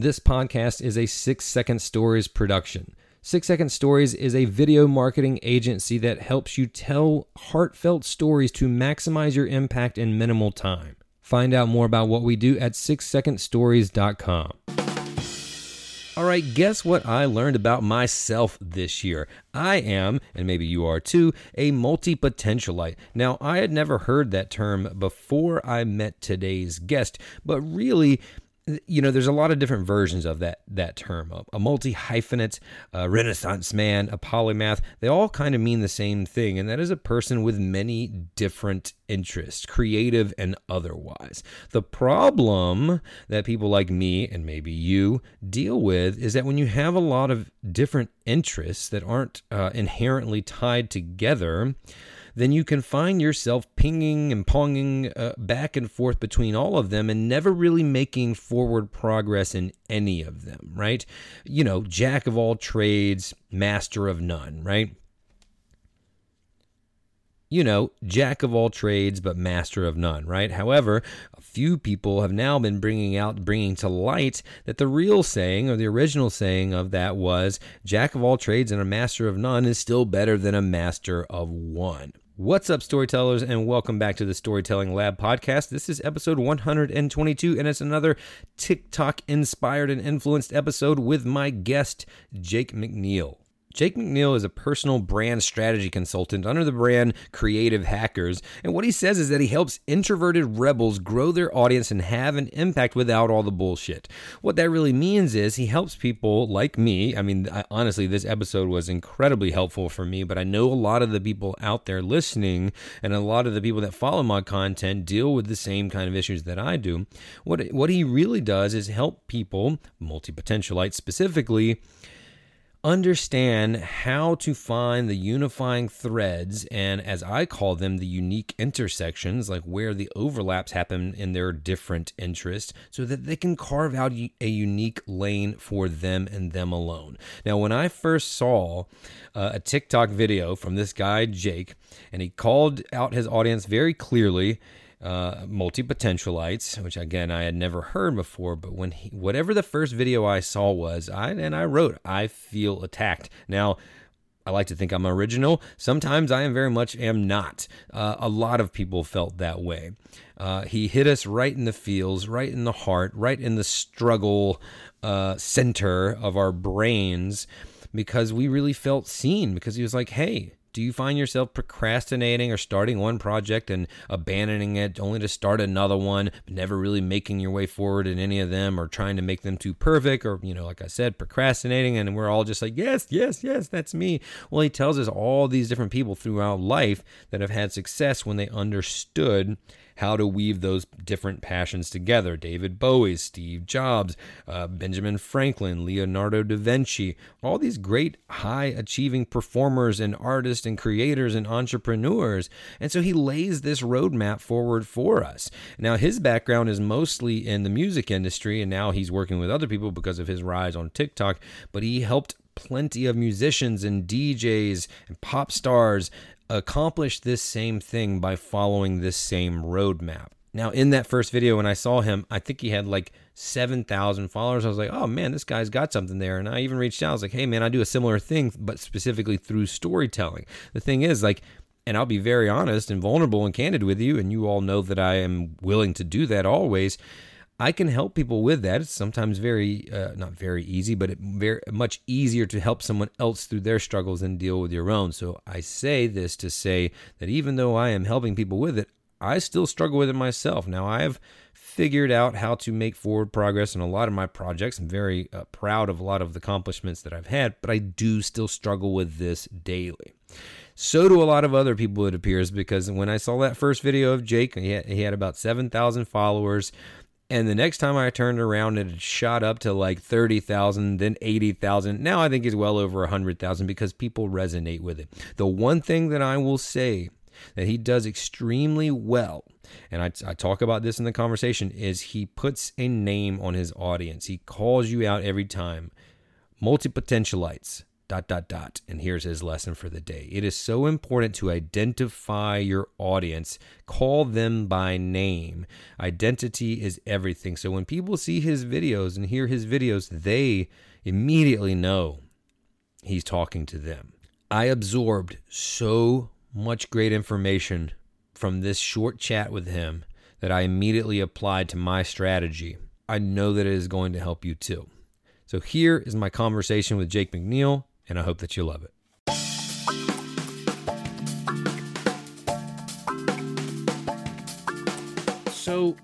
This podcast is a Six Second Stories production. Six Second Stories is a video marketing agency that helps you tell heartfelt stories to maximize your impact in minimal time. Find out more about what we do at sixsecondstories.com. All right, guess what I learned about myself this year? I am, and maybe you are too, a multi potentialite. Now, I had never heard that term before I met today's guest, but really, you know, there's a lot of different versions of that that term. A, a multi hyphenate, a Renaissance man, a polymath. They all kind of mean the same thing, and that is a person with many different interests, creative and otherwise. The problem that people like me and maybe you deal with is that when you have a lot of different interests that aren't uh, inherently tied together then you can find yourself pinging and ponging uh, back and forth between all of them and never really making forward progress in any of them, right? You know, jack of all trades, master of none, right? you know, jack of all trades, but master of none, right? However, a few people have now been bringing out, bringing to light that the real saying or the original saying of that was jack of all trades and a master of none is still better than a master of one. What's up, storytellers, and welcome back to the Storytelling Lab podcast. This is episode 122, and it's another TikTok inspired and influenced episode with my guest, Jake McNeill. Jake McNeill is a personal brand strategy consultant under the brand Creative Hackers. And what he says is that he helps introverted rebels grow their audience and have an impact without all the bullshit. What that really means is he helps people like me. I mean, I, honestly, this episode was incredibly helpful for me, but I know a lot of the people out there listening and a lot of the people that follow my content deal with the same kind of issues that I do. What, what he really does is help people, multi potentialites specifically, understand how to find the unifying threads and, as I call them, the unique intersections, like where the overlaps happen in their different interests, so that they can carve out a unique lane for them and them alone. Now, when I first saw uh, a TikTok video from this guy, Jake, and he called out his audience very clearly uh, multi potentialites, which again I had never heard before. But when he, whatever the first video I saw was, I and I wrote, I feel attacked. Now, I like to think I'm original. Sometimes I am very much am not. Uh, a lot of people felt that way. Uh, he hit us right in the feels, right in the heart, right in the struggle uh, center of our brains because we really felt seen. Because he was like, hey, do you find yourself procrastinating or starting one project and abandoning it only to start another one, but never really making your way forward in any of them or trying to make them too perfect or, you know, like I said, procrastinating and we're all just like, yes, yes, yes, that's me. Well, he tells us all these different people throughout life that have had success when they understood how to weave those different passions together. David Bowie, Steve Jobs, uh, Benjamin Franklin, Leonardo da Vinci, all these great high achieving performers and artists and creators and entrepreneurs. And so he lays this roadmap forward for us. Now, his background is mostly in the music industry, and now he's working with other people because of his rise on TikTok, but he helped plenty of musicians and DJs and pop stars accomplished this same thing by following this same roadmap. Now, in that first video, when I saw him, I think he had like 7,000 followers. I was like, oh man, this guy's got something there. And I even reached out. I was like, hey man, I do a similar thing, but specifically through storytelling. The thing is, like, and I'll be very honest and vulnerable and candid with you, and you all know that I am willing to do that always. I can help people with that. It's sometimes very, uh, not very easy, but it very much easier to help someone else through their struggles than deal with your own. So I say this to say that even though I am helping people with it, I still struggle with it myself. Now I have figured out how to make forward progress in a lot of my projects. I'm very uh, proud of a lot of the accomplishments that I've had, but I do still struggle with this daily. So do a lot of other people, it appears, because when I saw that first video of Jake, he had, he had about 7,000 followers. And the next time I turned around, it had shot up to like 30,000, then 80,000. Now I think it's well over 100,000 because people resonate with it. The one thing that I will say that he does extremely well, and I, I talk about this in the conversation, is he puts a name on his audience. He calls you out every time. Multi potentialites dot dot dot. And here's his lesson for the day. It is so important to identify your audience. Call them by name. Identity is everything. So when people see his videos and hear his videos they immediately know he's talking to them. I absorbed so much great information from this short chat with him that i immediately applied to my strategy. I know that it is going to help you too. So here is my conversation with Jake McNeill and I hope that you love it. So,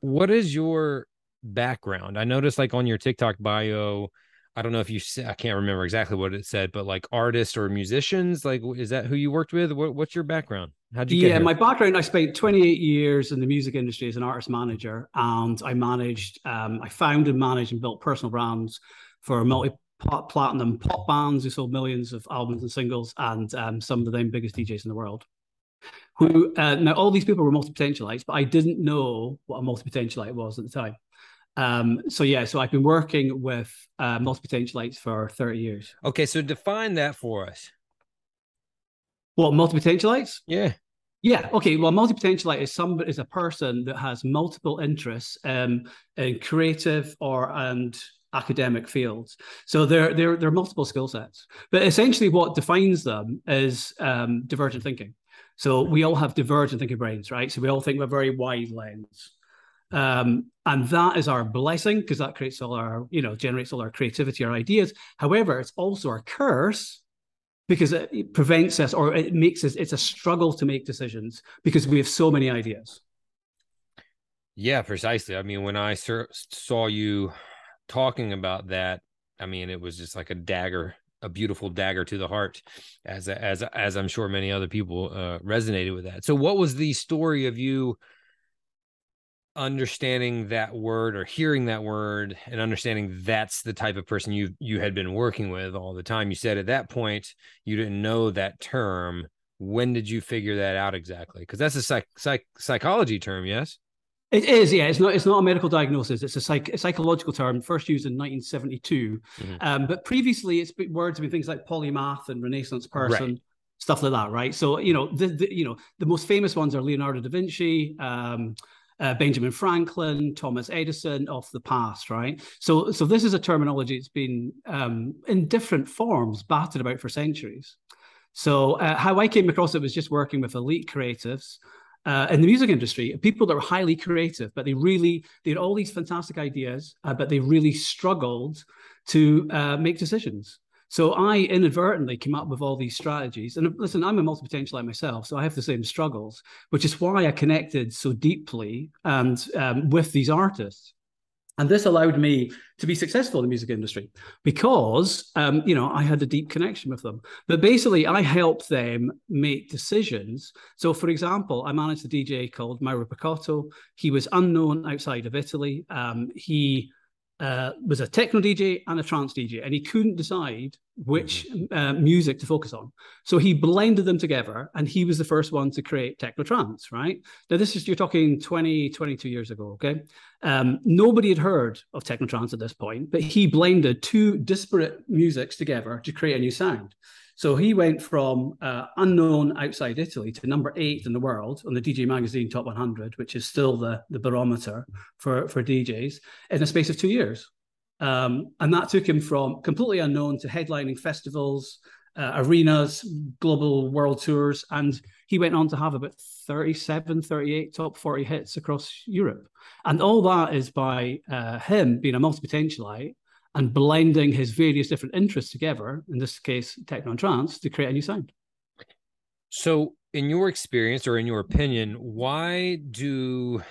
what is your background? I noticed, like, on your TikTok bio, I don't know if you, I can't remember exactly what it said, but like artists or musicians, like, is that who you worked with? What, what's your background? How'd you yeah, my background, I spent 28 years in the music industry as an artist manager, and I managed, um, I founded, managed, and built personal brands for multi platinum pop bands who sold millions of albums and singles, and um, some of the then biggest DJs in the world. Who uh, now all these people were multi potentialites, but I didn't know what a multi potentialite was at the time. Um, so yeah, so I've been working with uh, multi potentialites for thirty years. Okay, so define that for us. What multi potentialites? Yeah. Yeah. Okay. Well, multi-potentialite is some is a person that has multiple interests um, in creative or and academic fields. So there, there, there are multiple skill sets. But essentially, what defines them is um, divergent thinking. So we all have divergent thinking brains, right? So we all think with a very wide lens. Um, and that is our blessing because that creates all our, you know, generates all our creativity, our ideas. However, it's also our curse because it prevents us or it makes us, it's a struggle to make decisions because we have so many ideas. Yeah, precisely. I mean, when I saw you talking about that, I mean, it was just like a dagger, a beautiful dagger to the heart, as as as I'm sure many other people uh, resonated with that. So, what was the story of you understanding that word or hearing that word and understanding that's the type of person you you had been working with all the time? You said at that point you didn't know that term. When did you figure that out exactly? Because that's a psych, psych psychology term yes it is, yeah. It's not. It's not a medical diagnosis. It's a, psych, a psychological term, first used in 1972. Mm-hmm. Um, but previously, it's been words with things like polymath and Renaissance person, right. stuff like that, right? So you know, the, the, you know the most famous ones are Leonardo da Vinci, um, uh, Benjamin Franklin, Thomas Edison of the past, right? So, so this is a terminology that's been um, in different forms batted about for centuries. So, uh, how I came across it was just working with elite creatives uh, in the music industry, people that were highly creative, but they really they had all these fantastic ideas, uh, but they really struggled to uh, make decisions. So I inadvertently came up with all these strategies. And listen, I'm a multi-potentialite myself, so I have the same struggles, which is why I connected so deeply and um, with these artists. And this allowed me to be successful in the music industry because, um, you know, I had a deep connection with them. But basically, I helped them make decisions. So, for example, I managed a DJ called Mauro Picotto. He was unknown outside of Italy. Um, he uh, was a techno DJ and a trance DJ, and he couldn't decide which mm-hmm. uh, music to focus on. So he blended them together, and he was the first one to create techno trance. Right now, this is you're talking 20, 22 years ago. Okay, um, nobody had heard of techno trance at this point, but he blended two disparate musics together to create a new sound. So he went from uh, unknown outside Italy to number eight in the world on the DJ Magazine Top 100, which is still the, the barometer for, for DJs, in a space of two years. Um, and that took him from completely unknown to headlining festivals, uh, arenas, global world tours. And he went on to have about 37, 38 top 40 hits across Europe. And all that is by uh, him being a multi potentialite and blending his various different interests together, in this case, techno and trance, to create a new sound. So, in your experience or in your opinion, why do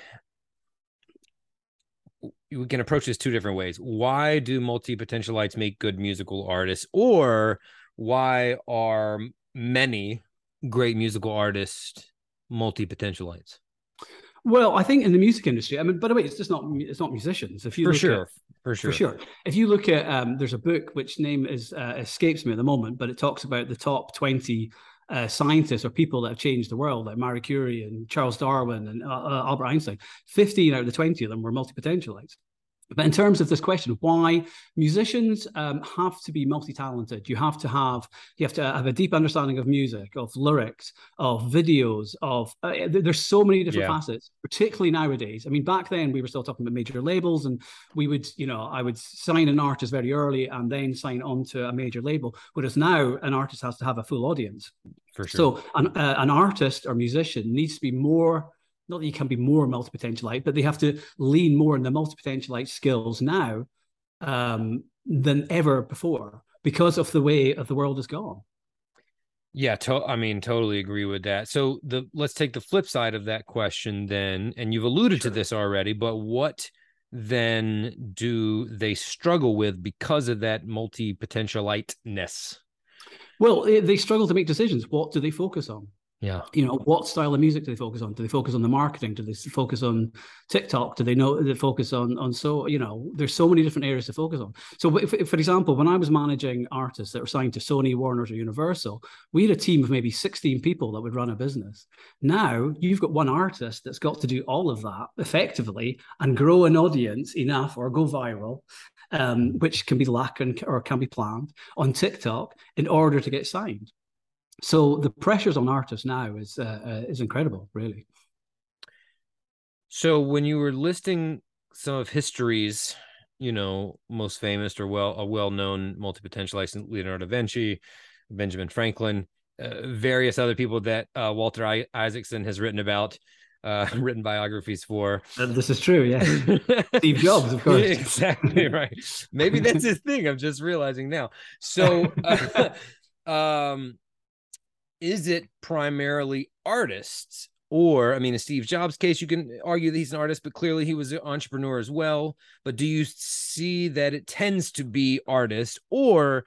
we can approach this two different ways? Why do multi potentialites make good musical artists, or why are many great musical artists multi potentialites? Well, I think in the music industry, I mean, by the way, it's just not it's not musicians. If you for sure, at, for sure, for sure. If you look at um, there's a book which name is uh, escapes me at the moment, but it talks about the top twenty uh, scientists or people that have changed the world, like Marie Curie and Charles Darwin and uh, uh Albert Einstein. Fifteen out of the twenty of them were multi potentialites. But in terms of this question, why musicians um, have to be multi-talented? You have to have you have to have a deep understanding of music, of lyrics, of videos, of uh, there's so many different yeah. facets. Particularly nowadays. I mean, back then we were still talking about major labels, and we would, you know, I would sign an artist very early and then sign on to a major label. Whereas now, an artist has to have a full audience. For sure. So, an, uh, an artist or musician needs to be more not that you can be more multi-potentialite, but they have to lean more on the multi-potentialite skills now um, than ever before because of the way of the world has gone. Yeah, to- I mean, totally agree with that. So the let's take the flip side of that question then, and you've alluded sure. to this already, but what then do they struggle with because of that multi-potentialiteness? Well, they struggle to make decisions. What do they focus on? Yeah. You know, what style of music do they focus on? Do they focus on the marketing? Do they focus on TikTok? Do they know they focus on on so you know, there's so many different areas to focus on. So if, if, for example, when I was managing artists that were signed to Sony, Warner's or Universal, we had a team of maybe 16 people that would run a business. Now you've got one artist that's got to do all of that effectively and grow an audience enough or go viral um, which can be lack or can be planned on TikTok in order to get signed so the pressures on artists now is uh, uh, is incredible, really. So when you were listing some of history's, you know, most famous or well a well known multi potentialist Leonardo da Vinci, Benjamin Franklin, uh, various other people that uh, Walter I- Isaacson has written about. Uh, written biographies for. And this is true, yeah. Steve Jobs, of course. exactly right. Maybe that's his thing. I'm just realizing now. So, uh, um, is it primarily artists? Or, I mean, in Steve Jobs' case, you can argue that he's an artist, but clearly he was an entrepreneur as well. But do you see that it tends to be artists, or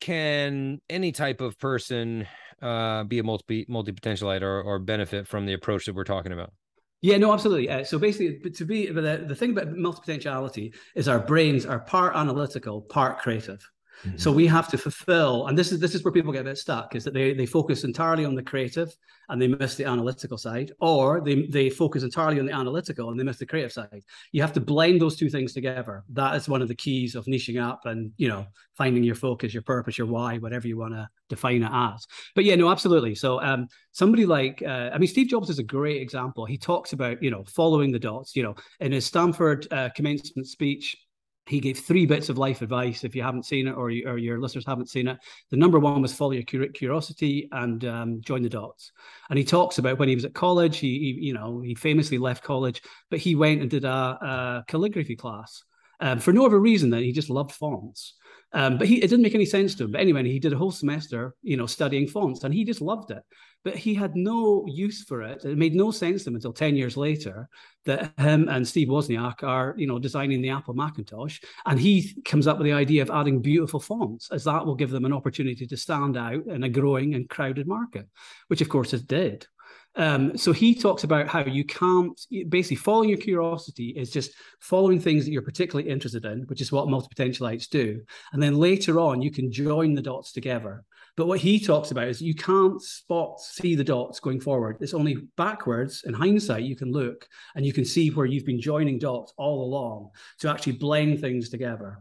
can any type of person uh, be a multi multi potentialite or, or benefit from the approach that we're talking about? Yeah, no, absolutely. Uh, so basically, to be the, the thing about multi potentiality is our brains are part analytical, part creative. Mm-hmm. So we have to fulfill, and this is this is where people get a bit stuck, is that they they focus entirely on the creative and they miss the analytical side, or they they focus entirely on the analytical and they miss the creative side. You have to blend those two things together. That is one of the keys of niching up and you know finding your focus, your purpose, your why, whatever you want to define it as. But yeah, no, absolutely. So um, somebody like uh, I mean, Steve Jobs is a great example. He talks about you know following the dots. You know, in his Stanford uh, commencement speech he gave three bits of life advice. If you haven't seen it or, you, or your listeners haven't seen it, the number one was follow your curiosity and um, join the dots. And he talks about when he was at college, he, he, you know he famously left college, but he went and did a, a calligraphy class um, for no other reason than he just loved fonts. Um, but he, it didn't make any sense to him. But anyway, he did a whole semester, you know, studying fonts, and he just loved it but he had no use for it. It made no sense to him until 10 years later that him and Steve Wozniak are, you know, designing the Apple Macintosh. And he comes up with the idea of adding beautiful fonts, as that will give them an opportunity to stand out in a growing and crowded market, which of course it did. Um, so he talks about how you can't basically following your curiosity is just following things that you're particularly interested in, which is what multipotentialites do. And then later on, you can join the dots together. But what he talks about is you can't spot, see the dots going forward. It's only backwards. In hindsight, you can look and you can see where you've been joining dots all along to actually blend things together.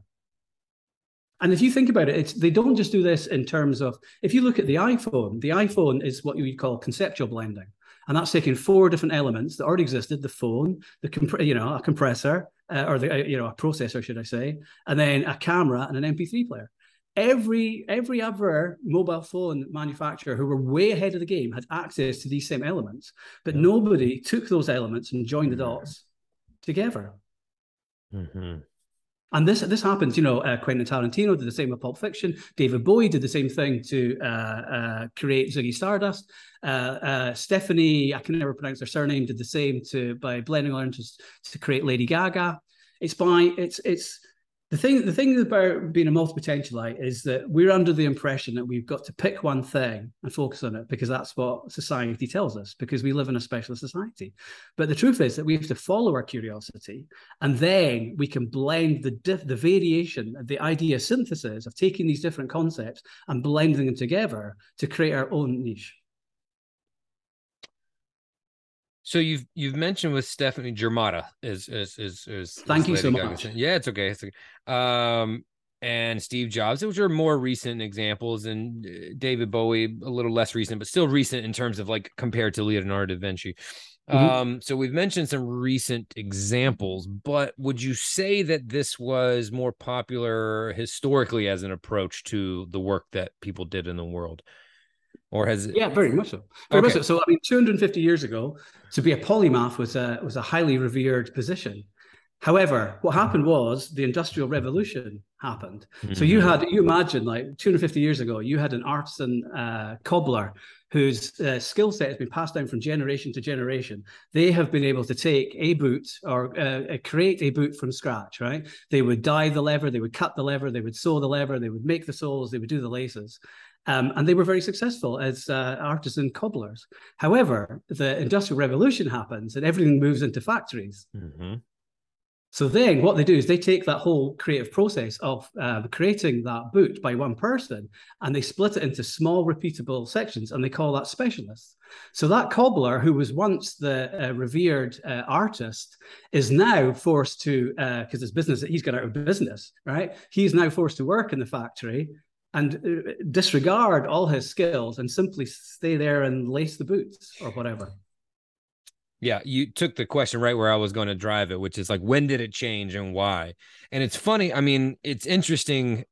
And if you think about it, they don't just do this in terms of, if you look at the iPhone, the iPhone is what you would call conceptual blending. And that's taking four different elements that already existed: the phone, the comp- you know a compressor, uh, or the uh, you know a processor, should I say, and then a camera and an MP3 player every every other mobile phone manufacturer who were way ahead of the game had access to these same elements, but yeah. nobody took those elements and joined the dots together. Mm-hmm. And this this happens, you know. Uh, Quentin Tarantino did the same with Pulp Fiction. David Bowie did the same thing to uh, uh, create Ziggy Stardust. Uh, uh, Stephanie, I can never pronounce her surname, did the same to by blending her to, to create Lady Gaga. It's by it's it's the thing the thing about being a multi-potentialite is that we're under the impression that we've got to pick one thing and focus on it because that's what society tells us because we live in a specialist society. But the truth is that we have to follow our curiosity and then we can blend the diff, the variation the idea synthesis of taking these different concepts and blending them together to create our own niche so you've you've mentioned with Stephanie Germanotta is is is, is thank you so much. Yeah, it's okay. It's okay. Um, and Steve Jobs, which are more recent examples, and uh, David Bowie a little less recent, but still recent in terms of like compared to Leonardo da Vinci. Mm-hmm. Um, so we've mentioned some recent examples, but would you say that this was more popular historically as an approach to the work that people did in the world? Or has it? Yeah, very much so. Very okay. much so. So I mean, 250 years ago, to be a polymath was a was a highly revered position. However, what happened was the Industrial Revolution happened. Mm-hmm. So you mm-hmm. had you imagine like 250 years ago, you had an artisan uh, cobbler whose uh, skill set has been passed down from generation to generation. They have been able to take a boot or uh, uh create a boot from scratch. Right? They would dye the leather, they would cut the leather, they would sew the leather, they would make the soles, they would do the laces. Um, and they were very successful as uh, artisan cobblers. However, the Industrial Revolution happens and everything moves into factories. Mm-hmm. So then what they do is they take that whole creative process of uh, creating that boot by one person and they split it into small repeatable sections and they call that specialists. So that cobbler who was once the uh, revered uh, artist is now forced to, because uh, his business, he's got out of business, right? He's now forced to work in the factory and uh, disregard all his skills and simply stay there and lace the boots or whatever. Yeah, you took the question right where I was going to drive it, which is like, when did it change and why? And it's funny. I mean, it's interesting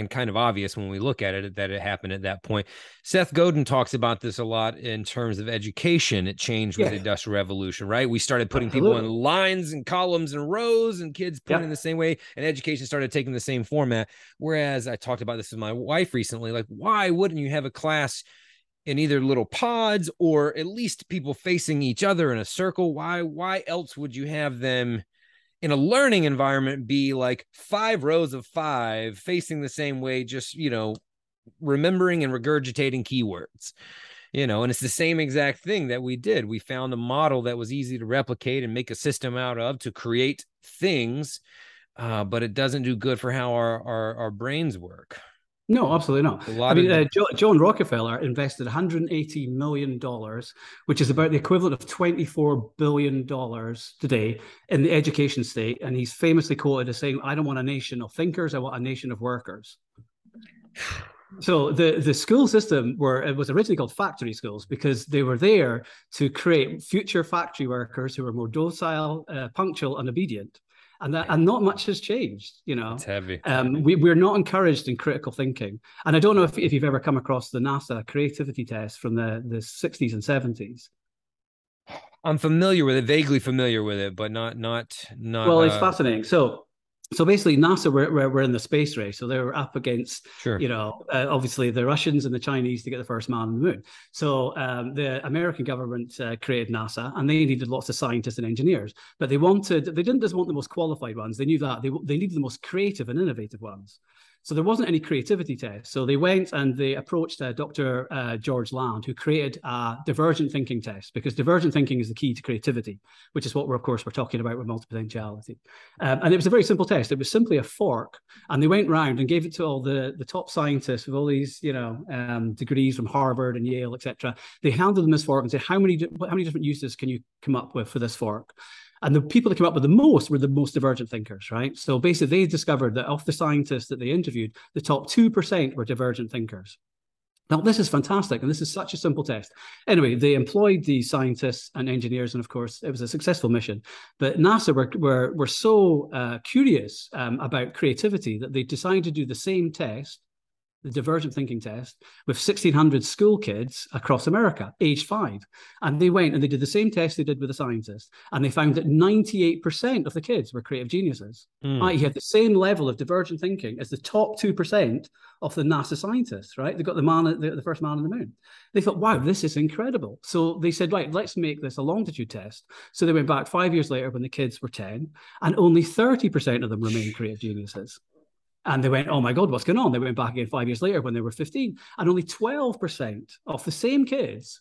and kind of obvious when we look at it that it happened at that point. Seth Godin talks about this a lot in terms of education. It changed with yeah. the Industrial Revolution, right? We started putting Absolutely. people in lines and columns and rows, and kids put in the same way, and education started taking the same format. Whereas I talked about this with my wife recently, like, why wouldn't you have a class? in either little pods or at least people facing each other in a circle why why else would you have them in a learning environment be like five rows of five facing the same way just you know remembering and regurgitating keywords you know and it's the same exact thing that we did. We found a model that was easy to replicate and make a system out of to create things uh, but it doesn't do good for how our our, our brains work no, absolutely not. I mean, uh, John Rockefeller invested 180 million dollars, which is about the equivalent of 24 billion dollars today in the education state, and he's famously quoted as saying, "I don't want a nation of thinkers; I want a nation of workers." So the the school system were it was originally called factory schools because they were there to create future factory workers who were more docile, uh, punctual, and obedient and that, and not much has changed. You know, it's heavy. Um, we we're not encouraged in critical thinking, and I don't know if, if you've ever come across the NASA creativity test from the the sixties and seventies. I'm familiar with it, vaguely familiar with it, but not not not. Well, it's uh, fascinating. So so basically nasa were, were, in the space race. So they were up against sure. you know uh, obviously the russians and the chinese to get the first man on the moon. So um, the american government uh, created nasa and they needed lots of scientists and engineers but they wanted they didn't just want the most qualified ones. They knew that they, they needed the most creative and innovative ones so there wasn't any creativity test. So they went and they approached uh, Dr. Uh, George Land, who created a divergent thinking test, because divergent thinking is the key to creativity, which is what we're, of course, we're talking about with multipotentiality. Um, and it was a very simple test. It was simply a fork. And they went round and gave it to all the, the top scientists with all these, you know, um, degrees from Harvard and Yale, etc. They handed them this fork and said, how many, how many different uses can you come up with for this fork? And the people that came up with the most were the most divergent thinkers, right? So basically, they discovered that of the scientists that they interviewed, the top 2% were divergent thinkers. Now, this is fantastic, and this is such a simple test. Anyway, they employed the scientists and engineers, and of course, it was a successful mission. But NASA were were, were so uh, curious um, about creativity that they decided to do the same test the divergent thinking test with 1600 school kids across America, age five. And they went and they did the same test they did with the scientists. And they found that 98% of the kids were creative geniuses. Mm. You had the same level of divergent thinking as the top 2% of the NASA scientists, right? They got the man, the, the first man on the moon. They thought, wow, this is incredible. So they said, right, let's make this a longitude test. So they went back five years later when the kids were 10, and only 30% of them remained creative geniuses. And they went, oh my God, what's going on? They went back again five years later when they were 15, and only 12% of the same kids,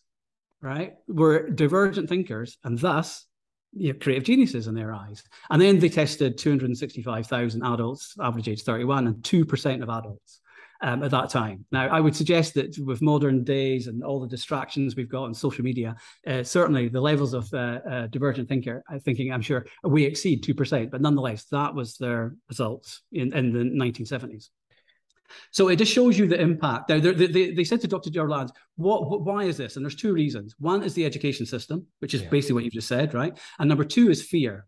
right, were divergent thinkers and thus you know, creative geniuses in their eyes. And then they tested 265,000 adults, average age 31, and 2% of adults um, at that time. Now, I would suggest that with modern days and all the distractions we've got on social media, uh, certainly the levels of uh, uh, divergent thinker uh, thinking, I'm sure, we exceed two percent. But nonetheless, that was their results in, in the 1970s. So it just shows you the impact. Now, they, they, they said to Dr. George Land, what, what, why is this? And there's two reasons. One is the education system, which is yeah. basically what you've just said, right? And number two is fear.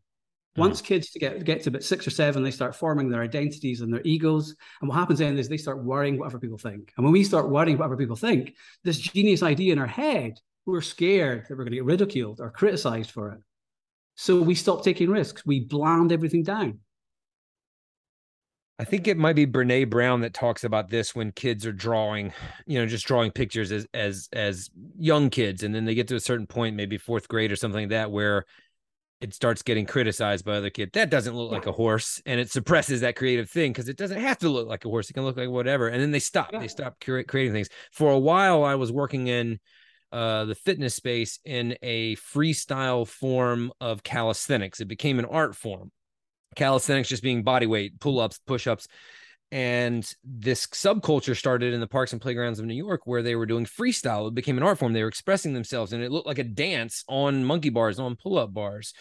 Once uh-huh. kids to get get to about six or seven, they start forming their identities and their egos. And what happens then is they start worrying whatever people think. And when we start worrying whatever people think, this genius idea in our head, we're scared that we're going to get ridiculed or criticized for it. So we stop taking risks. We bland everything down. I think it might be Brene Brown that talks about this when kids are drawing, you know, just drawing pictures as as as young kids, and then they get to a certain point, maybe fourth grade or something like that, where it starts getting criticized by other kids. That doesn't look like a horse, and it suppresses that creative thing because it doesn't have to look like a horse. It can look like whatever, and then they stop. Yeah. They stop creating things. For a while, I was working in uh, the fitness space in a freestyle form of calisthenics. It became an art form. Calisthenics just being body weight, pull ups, push ups, and this subculture started in the parks and playgrounds of New York where they were doing freestyle. It became an art form. They were expressing themselves and it looked like a dance on monkey bars, on pull up bars.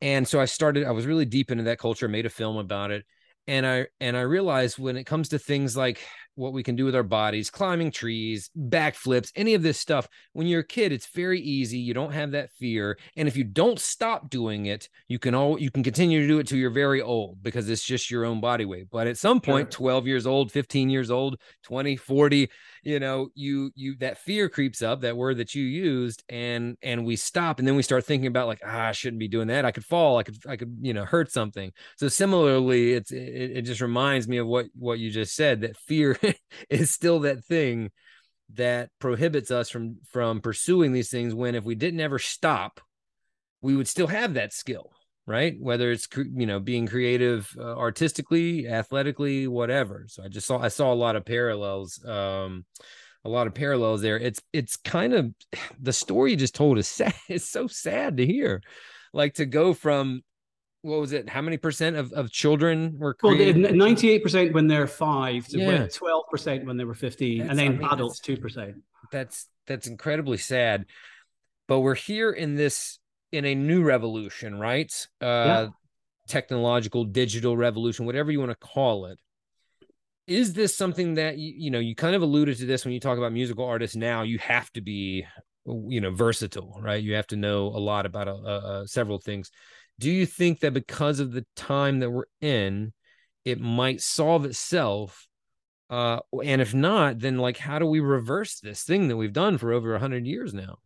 And so I started, I was really deep into that culture, made a film about it. And I and I realized when it comes to things like what we can do with our bodies, climbing trees, backflips, any of this stuff. When you're a kid, it's very easy. You don't have that fear. And if you don't stop doing it, you can all you can continue to do it till you're very old because it's just your own body weight. But at some 12 years old, 15 years old, 20, 40, you know, you you that fear creeps up, that word that you used, and and we stop and then we start thinking about like, ah, I shouldn't be doing that. I could fall, I could, I could, you know, hurt something. So similarly, it's it, it just reminds me of what what you just said that fear is still that thing that prohibits us from from pursuing these things when if we didn't ever stop we would still have that skill right whether it's you know being creative uh, artistically athletically whatever so i just saw i saw a lot of parallels um a lot of parallels there. It's it's kind of the story you just told is sad. It's so sad to hear, like to go from what was it? How many percent of, of children were created? Well, ninety-eight percent when they're five, to twelve percent when they were fifteen, that's, and then I mean, adults two percent. That's that's incredibly sad. But we're here in this in a new revolution, right? Uh, yeah. Technological, digital revolution, whatever you want to call it. Is this something that you, you know you kind of alluded to this when you talk about musical artists? Now you have to be, you know, versatile, right? You have to know a lot about uh, uh, several things do you think that because of the time that we're in, it might solve itself? Uh, and if not, then like, how do we reverse this thing that we've done for over a hundred years now?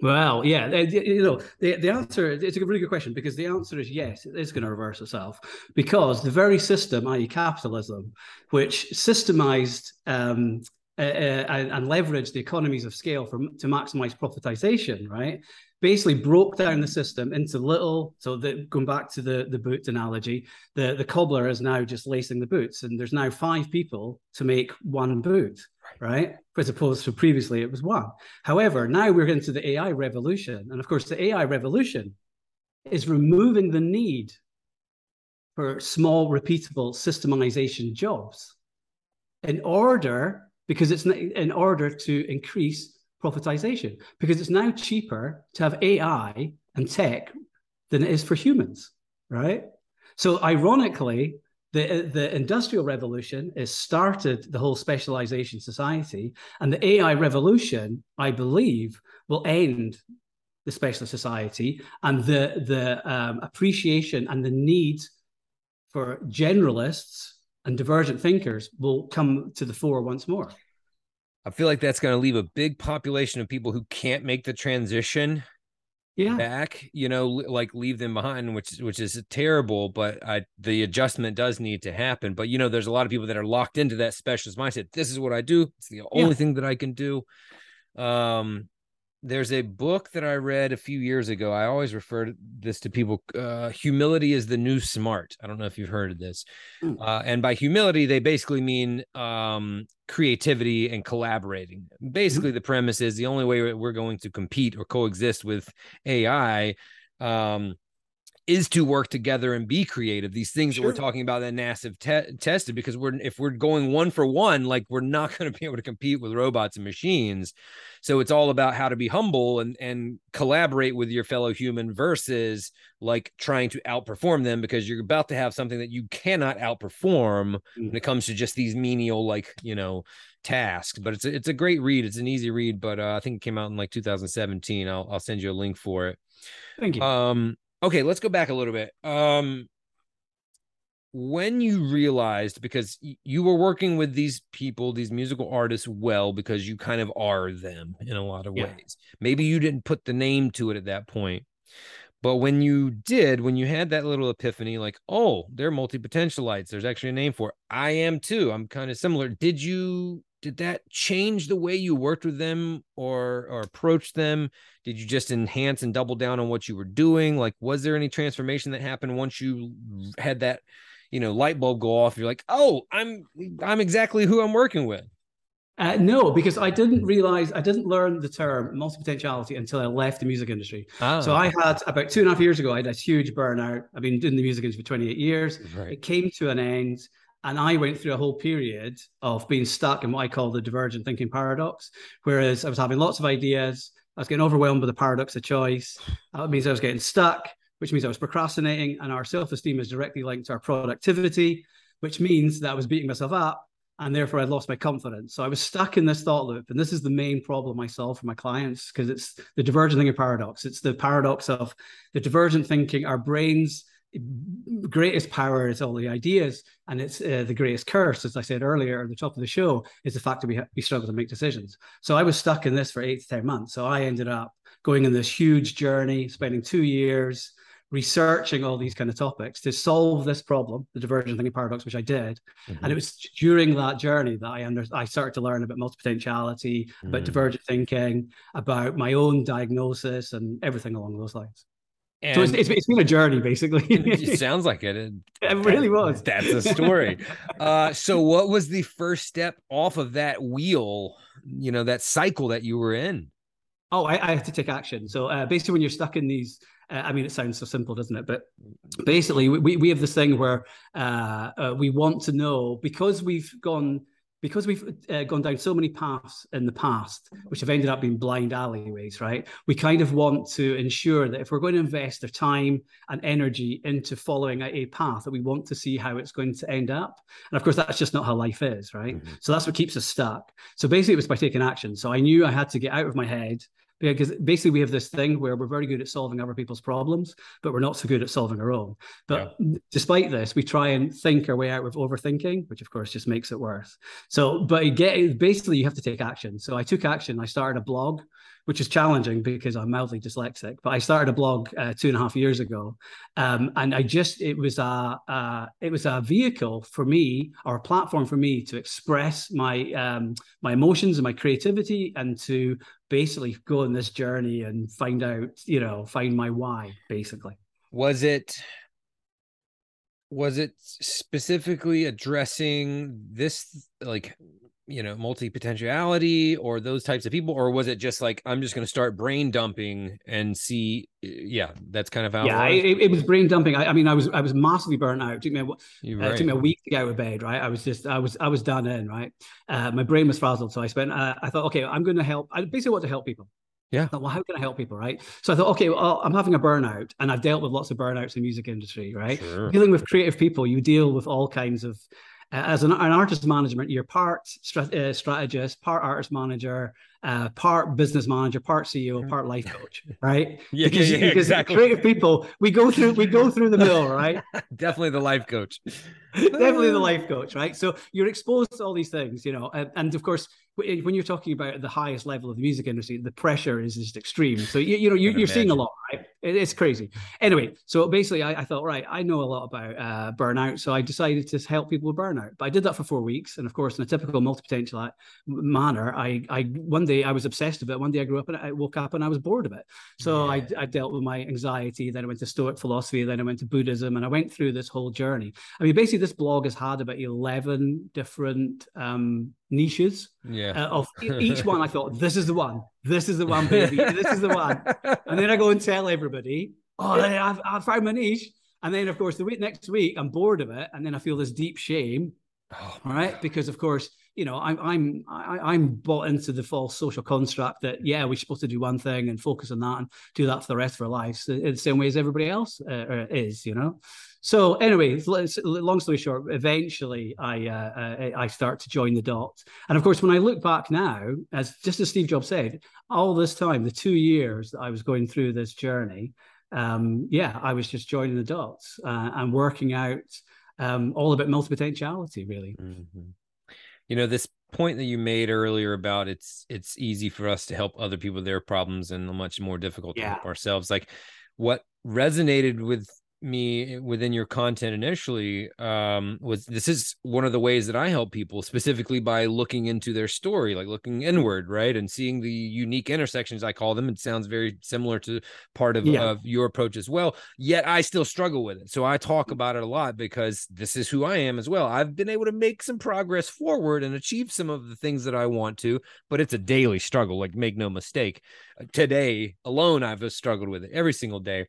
Well, yeah, you know, the, the answer it's a really good question because the answer is yes, it is going to reverse itself because the very system, i.e., capitalism, which systemized um, uh, uh, and leveraged the economies of scale for to maximize profitization, right? basically broke down the system into little so that going back to the the boot analogy the the cobbler is now just lacing the boots and there's now five people to make one boot right? As opposed to previously it was one. However now we're into the ai revolution. And of course the ai revolution is removing the need for small repeatable systemization jobs in order because it's in order to increase profitization. Because it's now cheaper to have AI and tech than it is for humans, right? So ironically, the, the industrial revolution has started the whole specialization society, and the AI revolution, I believe, will end the specialist society and the the um, appreciation and the need for generalists and divergent thinkers will come to the fore once more. I feel like that's going to leave a big population of people who can't make the transition yeah. back, you know, like leave them behind, which which is terrible. But I, the adjustment does need to happen. But you know, there's a lot of people that are locked into that specialist mindset. This is what I do. It's the only yeah. thing that I can do. Um, there's a book that I read a few years ago. I always refer to this to people. Uh, humility is the new smart. I don't know if you've heard of this. Mm. Uh, and by humility, they basically mean um, creativity and collaborating. Mm-hmm. Basically, the premise is the only way we're going to compete or coexist with AI um, is to work together and be creative. These things sure. that we're talking about that NASA te- tested because we're if we're going one for one, like we're not going to be able to compete with robots and machines. So it's all about how to be humble and and collaborate with your fellow human versus like trying to outperform them because you're about to have something that you cannot outperform mm. when it comes to just these menial like you know tasks. But it's a, it's a great read. It's an easy read, but uh, I think it came out in like 2017. I'll I'll send you a link for it. Thank you. Um okay let's go back a little bit um when you realized because you were working with these people these musical artists well because you kind of are them in a lot of yeah. ways. Maybe you didn't put the name to it at that point but when you did when you had that little epiphany like oh they're multi-potentialites. There's actually a name for it. i am too. I'm kind of similar. Did you did that change the way you worked with them or or approached them? Did you just enhance and double down on what you were doing? Like was there any transformation that happened once you had that you know light bulb go off you're like oh i'm i'm exactly who i'm working with uh, no, because I didn't realize I didn't learn the term multi-potentiality until I left the music industry. Oh. So I had about two and a half years ago, I had a huge burnout. I've been doing the music industry for 28 years. Right. It came to an end. And I went through a whole period of being stuck in what I call the divergent thinking paradox, whereas I was having lots of ideas. I was getting overwhelmed by the paradox of choice. That means I was getting stuck, which means I was procrastinating. And our self esteem is directly linked to our productivity, which means that I was beating myself up. And therefore, I lost my confidence. So I was stuck in this thought loop. And this is the main problem I solve for my clients because it's the divergent thinking paradox. It's the paradox of the divergent thinking. Our brains greatest power is all the ideas, and it's uh, the greatest curse, as I said earlier at the top of the show, is the fact that we ha- we struggle to make decisions. So I was stuck in this for eight to ten months. So I ended up going in this huge journey, spending two years researching all these kind of topics to solve this problem, the divergent thinking paradox, which I did. Mm-hmm. And it was during that journey that I under I started to learn about multipotentiality, mm-hmm. about divergent thinking, about my own diagnosis, and everything along those lines. And so it's, it's, it's been a journey, basically. it sounds like it. It, it really was. That's a story. uh, so, what was the first step off of that wheel? You know, that cycle that you were in. Oh, I, I had to take action. So uh, basically, when you're stuck in these, uh, I mean, it sounds so simple, doesn't it? But basically, we we have this thing where uh, uh we want to know because we've gone because we've uh, gone down so many paths in the past, which have ended up being blind alleyways, right? We kind of want to ensure that if we're going to invest our time and energy into following a, path, that we want to see how it's going to end up. And of course, that's just not how life is, right? Mm-hmm. So that's what keeps us stuck. So basically, it was by taking action. So I knew I had to get out of my head because basically we have this thing where we're very good at solving other people's problems, but we're not so good at solving our own. But yeah. despite this, we try and think our way out with overthinking, which of course just makes it worse. So, but get basically you have to take action. So I took action. I started a blog which is challenging because I'm mildly dyslexic. But I started a blog uh, two and a half years ago, um, and I just it was a uh, it was a vehicle for me or a platform for me to express my um, my emotions and my creativity, and to basically go on this journey and find out, you know, find my why. Basically, was it was it specifically addressing this like you know multi-potentiality or those types of people or was it just like i'm just going to start brain dumping and see yeah that's kind of how yeah it, it, it was brain dumping I, I, mean i was i was massively burnt out it took me, a, right. uh, took me a week to get out of bed right i was just i was i was done in right uh, my brain was frazzled so i spent uh, i thought okay i'm going to help i basically want to help people yeah. Thought, well, how can I help people, right? So I thought, okay, well, I'm having a burnout, and I've dealt with lots of burnouts in the music industry, right? Sure. Dealing with creative people, you deal with all kinds of as an, an, artist management, you're part strat- uh, strategist, part artist manager, uh, part business manager, part CEO, part life coach, right? yeah, because, yeah, yeah, because exactly. creative people, we go through we go through the mill, right? Definitely the life coach. Definitely the life coach, right? So you're exposed to all these things, you know, and, and of course when you're talking about the highest level of the music industry, the pressure is just extreme. So you, you know you, are seeing a lot, right? It, it's crazy. Anyway, so basically, I, I, thought, right, I know a lot about uh, burnout, so I decided to help people with burnout. But I did that for four weeks, and of course, in a typical multi-potential manner, I, I one day I was obsessed with it. One day I grew up and I woke up and I was bored of it. So yeah. I, I dealt with my anxiety. Then I went to Stoic philosophy. Then I went to Buddhism, and I went through this whole journey. I mean, basically, this blog has had about eleven different um, niches. Yeah. Uh, of each one, I thought, this is the one. This is the one, baby. this is the one. And then I go and tell everybody, oh, I've, I've found my niche. And then, of course, the week next week, I'm bored of it, and then I feel this deep shame, oh, right? Because of course, you know, I'm I'm I, I'm bought into the false social construct that yeah, we're supposed to do one thing and focus on that and do that for the rest of our lives in the same way as everybody else uh, uh is, you know. So anyway, long story short, eventually I uh, I start to join the dots, and of course, when I look back now, as just as Steve Jobs said, all this time, the two years that I was going through this journey, um, yeah, I was just joining the dots uh, and working out um, all about multi-potentiality, really. Mm-hmm. You know, this point that you made earlier about it's it's easy for us to help other people with their problems and much more difficult to help ourselves. Like what resonated with me within your content initially um was this is one of the ways that I help people specifically by looking into their story like looking inward right and seeing the unique intersections I call them it sounds very similar to part of, yeah. of your approach as well yet I still struggle with it. So I talk about it a lot because this is who I am as well. I've been able to make some progress forward and achieve some of the things that I want to but it's a daily struggle like make no mistake today alone I've struggled with it every single day.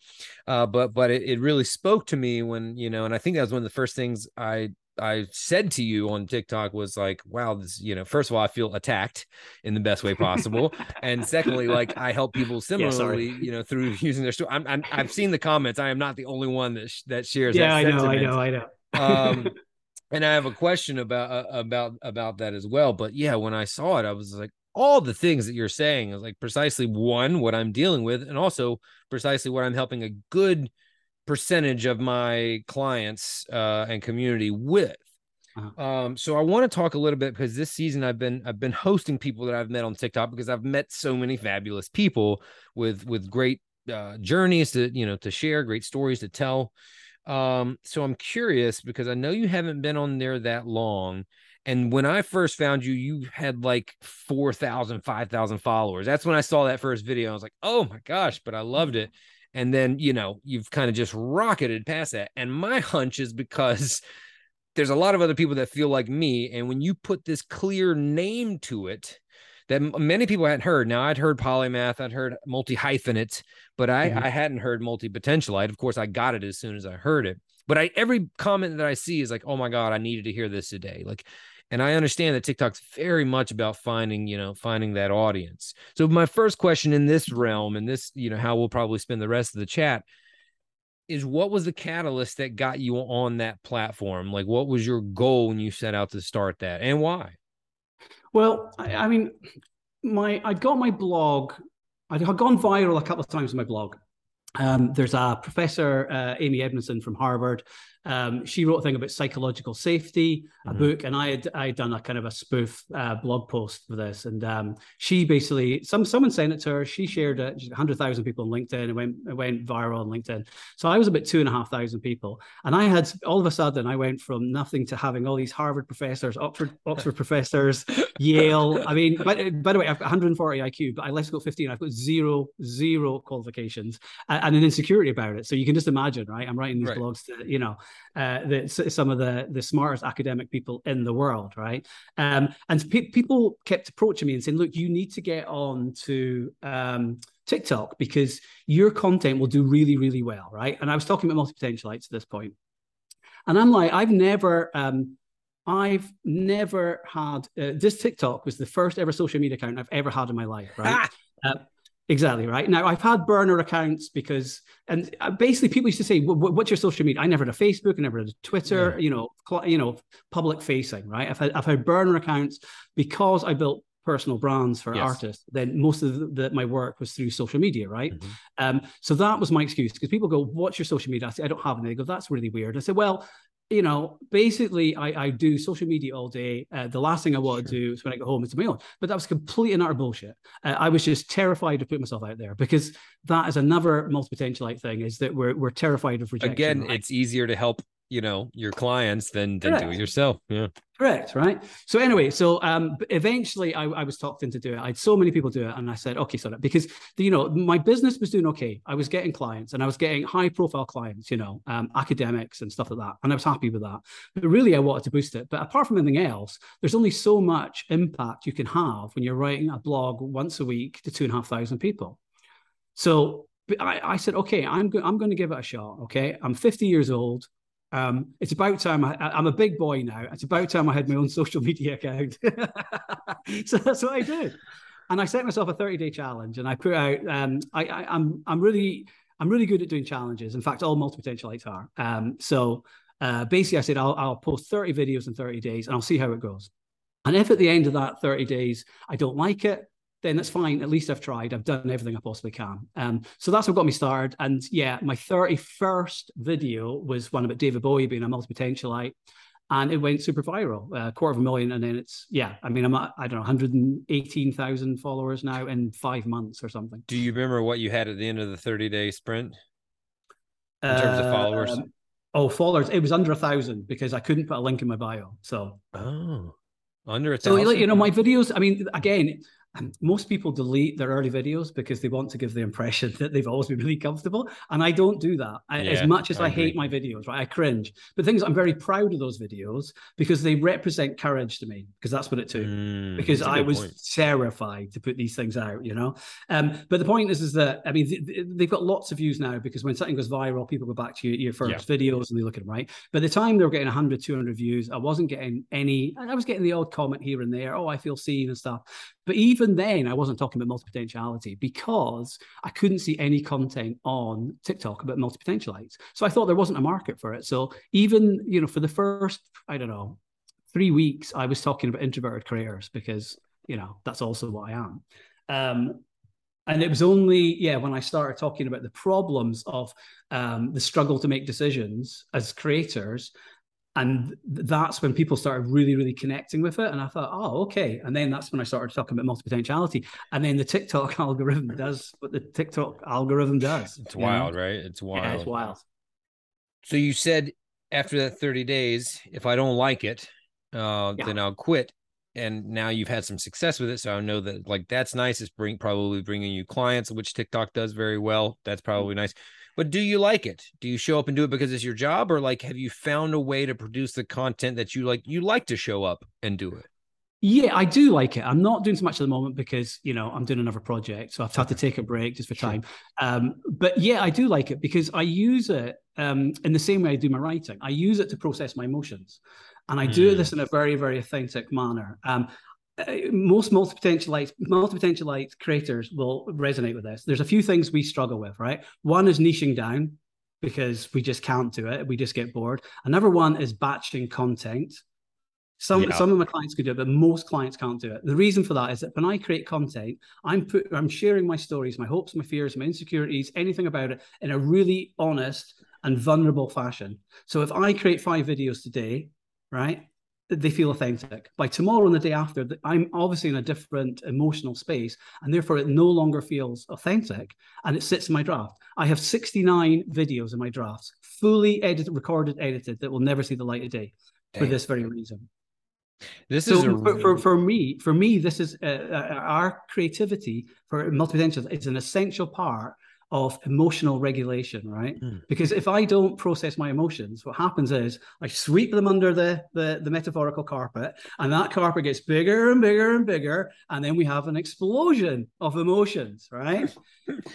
Uh but but it, it really spoke to me when you know and i think that was one of the first things i i said to you on tiktok was like wow this you know first of all i feel attacked in the best way possible. And secondly like i help people similarly yeah, you know through using their story. I'm, i have seen the comments. I am not the only one that sh- that shares yeah that i know i know i know. Um and i have a question about uh, about about that as well. But yeah when i saw it i was like all the things that you're saying is like precisely one what i'm dealing with and also precisely what i'm helping a good percentage of my clients uh, and community with. Uh-huh. Um, so I want to talk a little bit because this season I've been I've been hosting people that I've met on TikTok because I've met so many fabulous people with with great uh, journeys to you know to share, great stories to tell. Um, so I'm curious because I know you haven't been on there that long. And when I first found you, you had like 4,000, 5,000 followers. That's when I saw that first video. I was like, oh my gosh, but I loved it and then you know you've kind of just rocketed past that and my hunch is because there's a lot of other people that feel like me and when you put this clear name to it that many people hadn't heard now i'd heard polymath i'd heard multi hyphenate but i mm-hmm. i hadn't heard multi potentialite of course i got it as soon as i heard it but i every comment that i see is like oh my god i needed to hear this today. Like and i understand that tiktok's very much about finding you know finding that audience. So my first question in this realm and this you know how we'll probably spend the rest of the chat is what was the catalyst that got you on that platform? Like what was your goal when you set out to start that and why? Well i, I mean my i got my blog i had gone viral a couple of times in my blog um, there's a professor, uh, Amy Edmondson from Harvard. Um, she wrote a thing about psychological safety, a mm-hmm. book, and I had I had done a kind of a spoof uh, blog post for this. And um, she basically, some someone sent it to her. She shared it. Hundred thousand people on LinkedIn. It went it went viral on LinkedIn. So I was about two and a half thousand people, and I had all of a sudden I went from nothing to having all these Harvard professors, Oxford Oxford professors, Yale. I mean, by, by the way, I've got 140 IQ, but I left school 15. I've got zero zero qualifications and an insecurity about it. So you can just imagine, right? I'm writing these right. blogs to you know uh, the, some of the the smartest academic people in the world, right? Um, and pe- people kept approaching me and saying, "Look, you need to get on to." Um, TikTok because your content will do really, really well, right? And I was talking about multi-potentialites at this point, and I'm like, I've never, um, I've never had uh, this TikTok was the first ever social media account I've ever had in my life, right? uh, Exactly right. Now I've had burner accounts because, and uh, basically people used to say, "What's your social media?" I never had a Facebook, I never had a Twitter. Yeah. You know, you know, public facing. Right. I've had I've had burner accounts because I built personal brands for yes. artists. Then most of the, the, my work was through social media. Right. Mm-hmm. Um, so that was my excuse because people go, "What's your social media?" I say, "I don't have any." They go, "That's really weird." I said, "Well, you know, basically, I, I do social media all day. Uh, the last thing I want to do is when I go home is to my own. But that was complete and utter bullshit. Uh, I was just terrified to put myself out there because that is another multi potentialite thing is that we're, we're terrified of rejection. Again, right? it's easier to help you know your clients than than do it yourself yeah correct right so anyway so um eventually I, I was talked into doing it i had so many people do it and i said okay so because you know my business was doing okay i was getting clients and i was getting high profile clients you know um, academics and stuff like that and i was happy with that but really i wanted to boost it but apart from anything else there's only so much impact you can have when you're writing a blog once a week to two and a half thousand people so I, I said, okay, I'm, go- I'm going to give it a shot. Okay. I'm 50 years old. Um, it's about time I, am a big boy now. It's about time I had my own social media account. so that's what I did, and I set myself a 30 day challenge, and I put out. Um, I, I, I'm I'm really I'm really good at doing challenges. In fact, all multi potentialites are. Um, so uh, basically, I said I'll, I'll post 30 videos in 30 days, and I'll see how it goes. And if at the end of that 30 days I don't like it, then that's fine. At least I've tried. I've done everything I possibly can. Um, so that's what got me started. And yeah, my 31st video was one about David Bowie being a multi-potentialite. And it went super viral, a uh, quarter of a million. And then it's, yeah, I mean, I'm at, I don't know, 118,000 followers now in five months or something. Do you remember what you had at the end of the 30 day sprint in terms uh, of followers? Um, oh, followers. It was under a thousand because I couldn't put a link in my bio. So, oh, under a thousand. So, you know, my videos, I mean, again, most people delete their early videos because they want to give the impression that they've always been really comfortable. And I don't do that. I, yeah, as much as I, I hate my videos, right? I cringe. But things I'm very proud of those videos because they represent courage to me, because that's what it took. Mm, because I was point. terrified to put these things out, you know. Um, but the point is, is that I mean, they've got lots of views now because when something goes viral, people go back to your, your first yeah. videos and they look at them, right? By the time they were getting 100, 200 views, I wasn't getting any, I was getting the odd comment here and there. Oh, I feel seen and stuff. But even then, I wasn't talking about multi-potentiality because I couldn't see any content on TikTok about multi-potentialites. So I thought there wasn't a market for it. So even, you know, for the first, I don't know, three weeks, I was talking about introverted creators because, you know, that's also what I am. Um, and it was only yeah when i started talking about the problems of um, the struggle to make decisions as creators and that's when people started really really connecting with it. And i thought oh okay. And then that's when i started talking about multi-potentiality. And then the tiktok algorithm does what the tiktok algorithm does. It's wild know? right? It's wild yeah, it's wild. so you said after that 30 days if i don't like it uh, yeah. then i'll quit and now you've had some success with it. So I know that like that's nice. It's bring probably bringing you clients, which TikTok does very well. That's probably nice. But do you like it? Do you show up and do it because it's your job, or like have you found a way to produce the content that you like? You like to show up and do it. Yeah, I do like it. I'm not doing so much at the moment because you know I'm doing another project, so I've had to take a break just for sure. time. Um, but yeah, I do like it because I use it um, in the same way I do my writing. I use it to process my emotions, and I do mm. this in a very, very authentic manner. Um, uh, most multi-potentialite multi-potentialite creators will resonate with this. There's a few things we struggle with, right? One is niching down because we just can't do it. We just get bored. Another one is batching content some yeah. some of my clients could do it, but most clients can't do it. The reason for that is that when I create content, I'm put I'm sharing my stories, my hopes, my fears, my insecurities, anything about it in a really honest and vulnerable fashion. So if I create five videos today, right, they feel authentic. By tomorrow and the day after, I'm obviously in a different emotional space, and therefore it no longer feels authentic, and it sits in my draft. I have 69 videos in my drafts, fully edited, recorded, edited, that will never see the light of day Damn. for this very reason. This so is for, for, for me, for me, this is uh, uh, our creativity for multi-potential. It's an essential part of emotional regulation, right? Mm. Because if I don't process my emotions, what happens is I sweep them under the, the, the metaphorical carpet, and that carpet gets bigger and bigger and bigger, and then we have an explosion of emotions, right?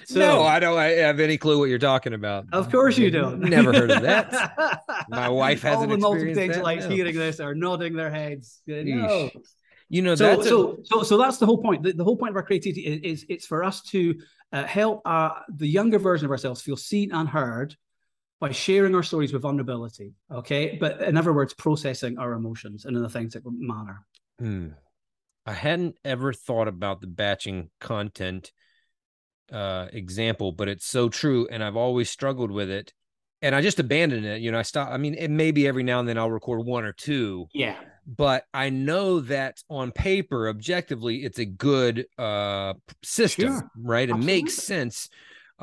So, no, I don't I have any clue what you're talking about. Of course you don't. Never heard of that. my wife hasn't All the experienced that. No. hearing this are nodding their heads. No. You know, so, so, so, so that's the whole point. The, the whole point of our creativity is, is it's for us to uh, help uh, the younger version of ourselves feel seen and heard by sharing our stories with vulnerability. Okay. But in other words, processing our emotions in an authentic manner. Hmm. I hadn't ever thought about the batching content uh, example, but it's so true. And I've always struggled with it. And I just abandoned it. You know, I stopped. I mean, it maybe every now and then I'll record one or two. Yeah but I know that on paper, objectively, it's a good uh, system, sure. right? It Absolutely. makes sense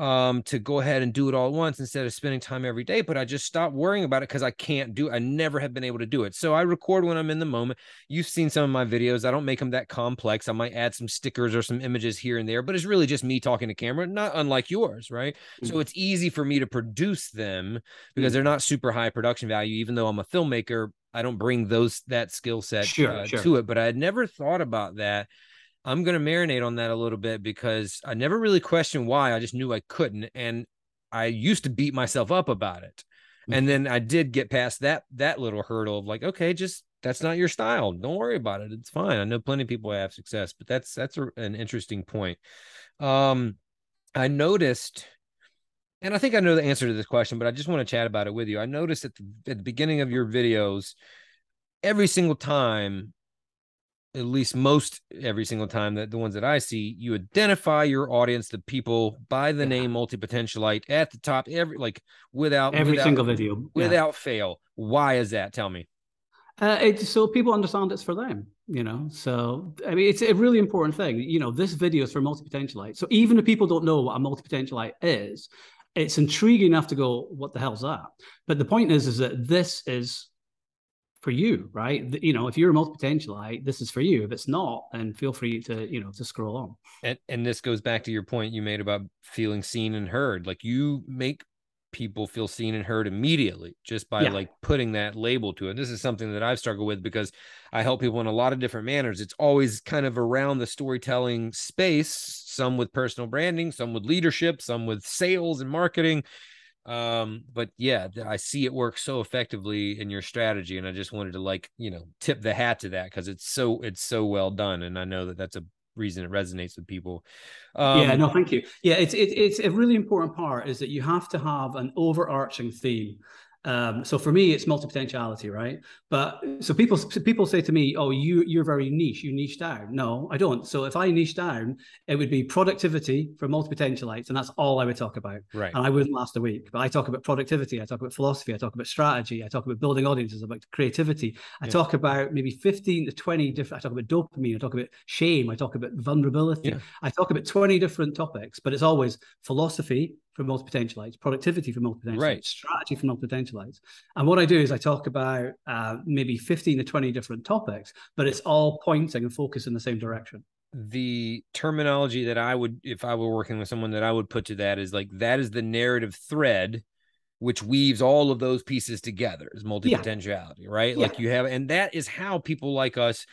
um, to go ahead and do it all at once instead of spending time every day. But I just stopped worrying about it because I can't do. I never have been able to do it. So I record when I'm in the moment. You've seen some of my videos. I don't make them that complex. I might add some stickers or some images here and there, but it's really just me talking to camera, not unlike yours, right? Mm-hmm. So it's easy for me to produce them because mm-hmm. they're not super high production value. Even though I'm a filmmaker, I don't bring those that skill set sure, uh, sure. to it. But I had never thought about that I'm going to marinate on that a little bit because I never really questioned why. I just knew I couldn't. And I used to beat myself up about it. Mm-hmm. And then I did get past that that little hurdle of like, okay, just that's not your style. Don't worry about it. It's fine. I know plenty of people have success, but that's that's a, an interesting point. Um, I noticed, and I think I know the answer to this question, but I just want to chat about it with you. I noticed at the, at the beginning of your videos, every single time at least most every single time that the ones that I see, you identify your audience, the people by the yeah. name multi potentialite at the top, every like without every without, single video without fail. Why is that? Tell me. Uh, it's so people understand it's for them, you know. So I mean, it's a really important thing. You know, this video is for multi potentialite. So even if people don't know what a multi potentialite is, it's intriguing enough to go, "What the hell's that?" But the point is, is that this is for you, right? You know, if you're a multi-potentialite, this is for you. If it's not, then feel free to, you know, to scroll on. And and this goes back to your point you made about feeling seen and heard. Like you make people feel seen and heard immediately just by yeah. like putting that label to it. This is something that I've struggled with because I help people in a lot of different manners. It's always kind of around the storytelling space, some with personal branding, some with leadership, some with sales and marketing um but yeah i see it work so effectively in your strategy and i just wanted to like you know tip the hat to that because it's so it's so well done and i know that that's a reason it resonates with people. Um, yeah no thank you. Yeah it's it, it's a really important part is that you have to have an overarching theme um, so for me, it's multi-potentiality, right? But so people people say to me, "Oh, you you're very niche. You niche down." No, I don't. So if I niche down, it would be productivity for multi-potentialites, and that's all I would talk about. Right. And I wouldn't last a week. But I talk about productivity. I talk about philosophy. I talk about strategy. I talk about building audiences. About creativity. I yeah. talk about maybe fifteen to twenty different. I talk about dopamine. I talk about shame. I talk about vulnerability. Yeah. I talk about twenty different topics. But it's always philosophy, for multi-potentialites, productivity for multi-potentialites, Right. strategy for multi-potentialites. And what I do is I talk about uh, maybe 15 to 20 different topics, but it's all pointing and focus in the same direction. the terminology that I would, if I were working with someone, that I would put to that is like that is the narrative thread, which weaves all of those pieces together is multi potentiality, right? Yeah. Like you have, and that is how people like us,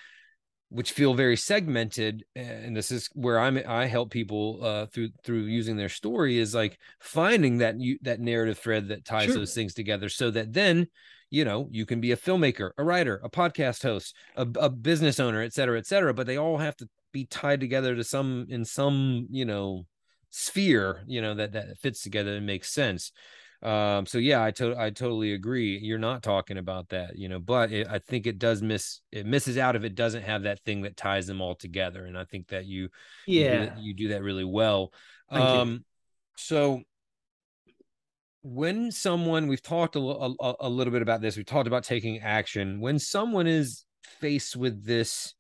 which feel very segmented, and this is where I'm. I help people uh, through through using their story is like finding that you that narrative thread that ties Sure. those things together, so that then you know you can be a filmmaker a writer a podcast host a, a business owner et cetera et cetera but they all have to be tied together to some in some you know sphere you know that that fits together and makes sense um so yeah i to- i totally agree you're not talking about that you know but it, i think it does miss it misses out if it doesn't have that thing that ties them all together and i think that you you do Yeah. that- you do that really well Thank you. um so when someone we've talked a, a, a little bit about this we've talked about taking action when someone is faced with this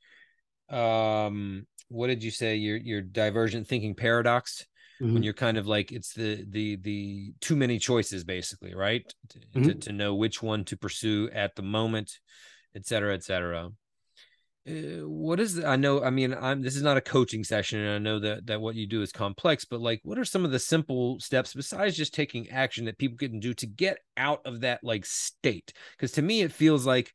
um what did you say your your divergent thinking paradox when Mhm. you're kind of like it's the the the too many choices basically right? To, to, to know which one to pursue at the moment et cetera et cetera. Uh, what is the, i know i mean i'm this is not a coaching session and i know that that what you do is complex but like what are some of the simple steps besides just taking action that people can do to get out of that like state? Because to me it feels like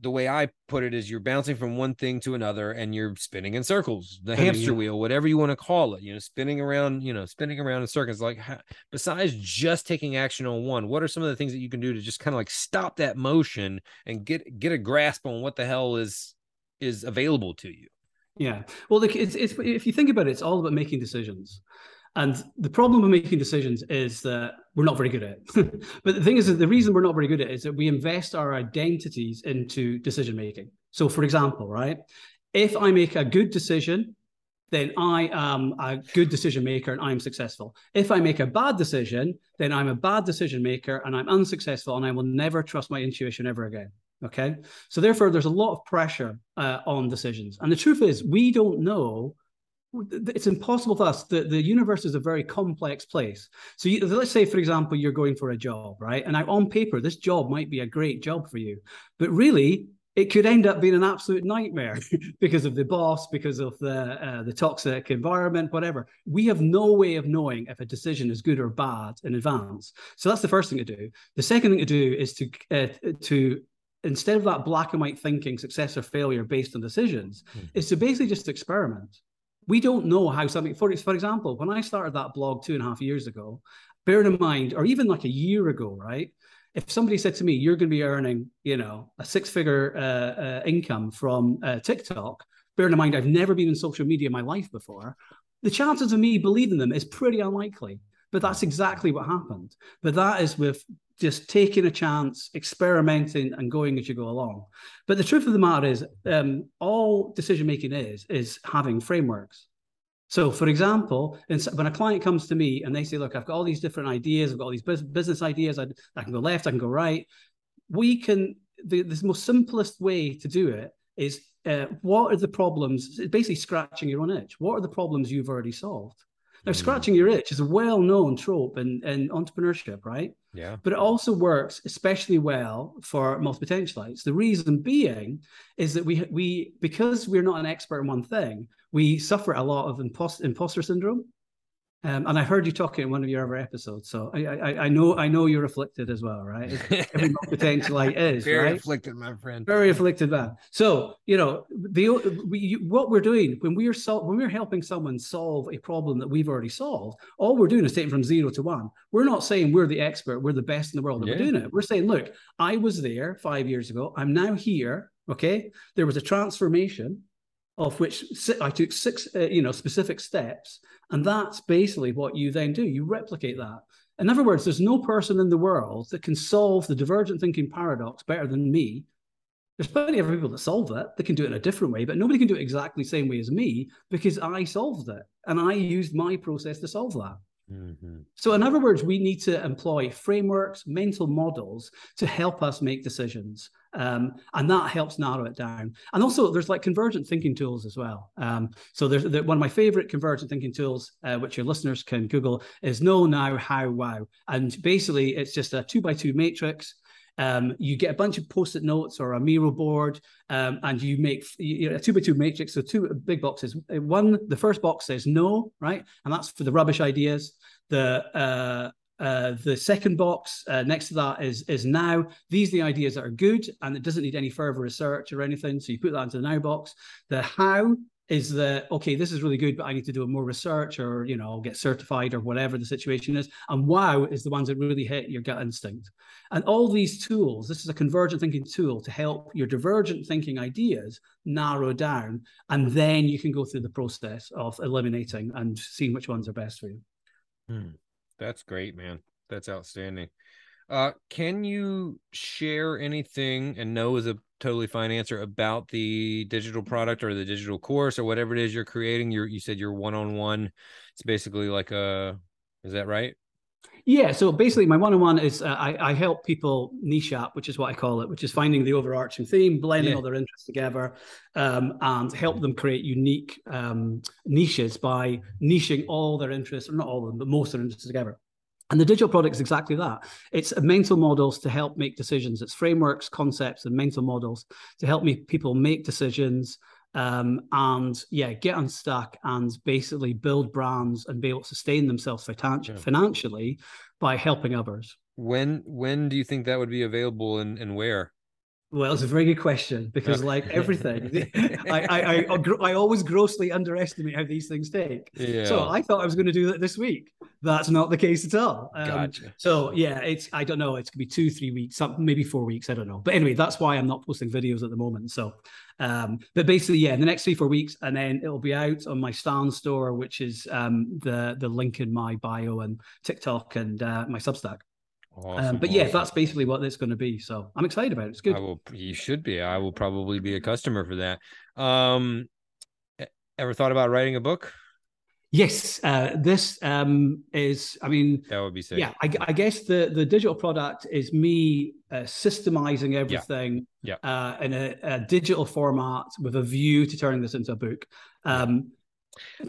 the way I put it is you're bouncing from one thing to another and you're spinning in circles, the hamster wheel, whatever you want to call it, you know, spinning around, you know, spinning around in circles. Like, how, besides just taking action on one, what are some of the things that you can do to just kind of like stop that motion and get get a grasp on what the hell is is available to you? Yeah. Well, look, it's, it's if you think about it, it's all about making decisions. And the problem with making decisions is that we're not very good at but the thing is that the reason we're not very good at is that we invest our identities into decision making. So, for example, right, if I make a good decision, then I am a good decision maker and I'm successful. If I make a bad decision, then I'm a bad decision maker and I'm unsuccessful and I will never trust my intuition ever again. Okay. So, therefore, there's a lot of pressure uh, on decisions. And the truth is, we don't know. It's impossible for us. The, the universe is a very complex place. So, you, let's say, for example, you're going for a job, right? And now, on paper, this job might be a great job for you, but really, it could end up being an absolute nightmare because of the boss, because of the uh, the toxic environment, whatever. We have no way of knowing if a decision is good or bad in advance. So that's the first thing to do. The second thing to do is to uh, to instead of that black and white thinking, success or failure based on decisions, is to basically just experiment. We don't know how something. For for example, when I started that blog two and a half years ago, bear in mind, or even like a year ago, right? if somebody said to me, "You're going to be earning, you know, a six-figure uh, uh, income from uh, TikTok," bearing in mind I've never been in social media in my life before, the chances of me believing them is pretty unlikely. But that's exactly what happened. But that is with just taking a chance, experimenting, and going as you go along. But the truth of the matter is, um, all decision making is is having frameworks. So, for example, when a client comes to me and they say, "Look, I've got all these different ideas. I've got all these business ideas. I, I can go left, I can go right." We can. The, the most simplest way to do it is uh, what are the problems? Basically, scratching your own itch. What are the problems you've already solved? Now, mm. scratching your itch is a well-known trope in, in entrepreneurship, right? Yeah. But it also works especially well for multi-potentialites. The reason being is that we we because we're not an expert in one thing, we suffer a lot of impost, imposter syndrome. Um, and I heard you talking in one of your other episodes, so I, I, I know I know you're afflicted as well, right? Every potentialite is Very right? afflicted, my friend. Very afflicted man. So you know the we, what we're doing when we're sol- when we're helping someone solve a problem that we've already solved, all we're doing is taking from zero to one. We're not saying we're the expert, we're the best in the world, and Yeah. we're doing it. We're saying, look, I was there five years ago. I'm now here. Okay, there was a transformation of which I took six, uh, you know, specific steps, and that's basically what you then do. You replicate that. In other words, there's no person in the world that can solve the divergent thinking paradox better than me. There's plenty of people that solve it. They can do it in a different way, but nobody can do it exactly the same way as me because I solved it and I used my process to solve that. Mm-hmm. So, in other words, we need to employ frameworks, mental models to help us make decisions. Um, and that helps narrow it down. And also, there's like convergent thinking tools as well. Um, so, there's one of my favorite convergent thinking tools, uh, which your listeners can Google, is Know, Now, How, Wow. And basically, it's just a two by two matrix. Um, you get a bunch of post-it notes or a Miro board, um, and you make you know, a two by two matrix. So two big boxes. One, the first box says no, right, and that's for the rubbish ideas. The uh, uh, the second box uh, next to that is is now. These are the ideas that are good, and it doesn't need any further research or anything. So you put that into the now box. The how is that okay this is really good but i need to do more research or you know get certified or whatever the situation is. And wow is the ones that really hit your gut instinct. And all these tools this is a convergent thinking tool to help your divergent thinking ideas narrow down and then you can go through the process of eliminating and seeing which ones are best for you. Hmm. that's great man. That's outstanding uh, can you share anything and no is a totally fine answer about the digital product or the digital course or whatever it is you're creating? You're you said you're one-on-one. It's basically like a is that right? Yeah so basically my one-on-one is uh, I, I help people niche up which is what i call it which is finding the overarching theme blending yeah. all their interests together um, and help them create unique um, niches by niching all their interests or not all of them but most of their interests together and the digital product is exactly that. It's mental models to help make decisions. It's frameworks, concepts, and mental models to help me people make decisions um, and yeah, get unstuck and basically build brands and be able to sustain themselves finan- yeah. financially by helping others. When when do you think that would be available and, and where? Well, it's a very good question because, like everything, I, I, I, I, always grossly underestimate how these things take. Yeah. So I thought I was going to do that this week. That's not the case at all. Um, gotcha. So yeah, it's I don't know. It's gonna be two, three weeks, some, maybe four weeks. I don't know. But anyway, that's why I'm not posting videos at the moment. So, um, but basically, yeah, in the next three, four weeks, and then it'll be out on my Stan store, which is um, the the link in my bio and TikTok and uh, my Substack. Awesome, um, but yeah, awesome. that's basically what it's going to be. So I'm excited about it. It's good. I will. You should be. I will probably be a customer for that. Um, ever thought about writing a book? Yes, uh, this um, is. I mean, that would be sick. Yeah, I, I guess the the digital product is me uh, systemizing everything yeah. Yeah. Uh, in a, a, digital format with a view to turning this into a book. Um,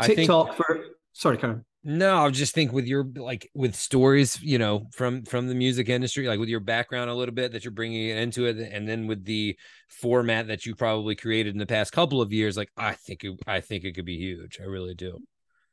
TikTok think... for sorry, Karen. No, I just think with your like with stories, you know, from from the music industry, like with your background a little bit that you're bringing it into it, and then with the format that you probably created in the past couple of years, like I think it, I think it could be huge. I really do.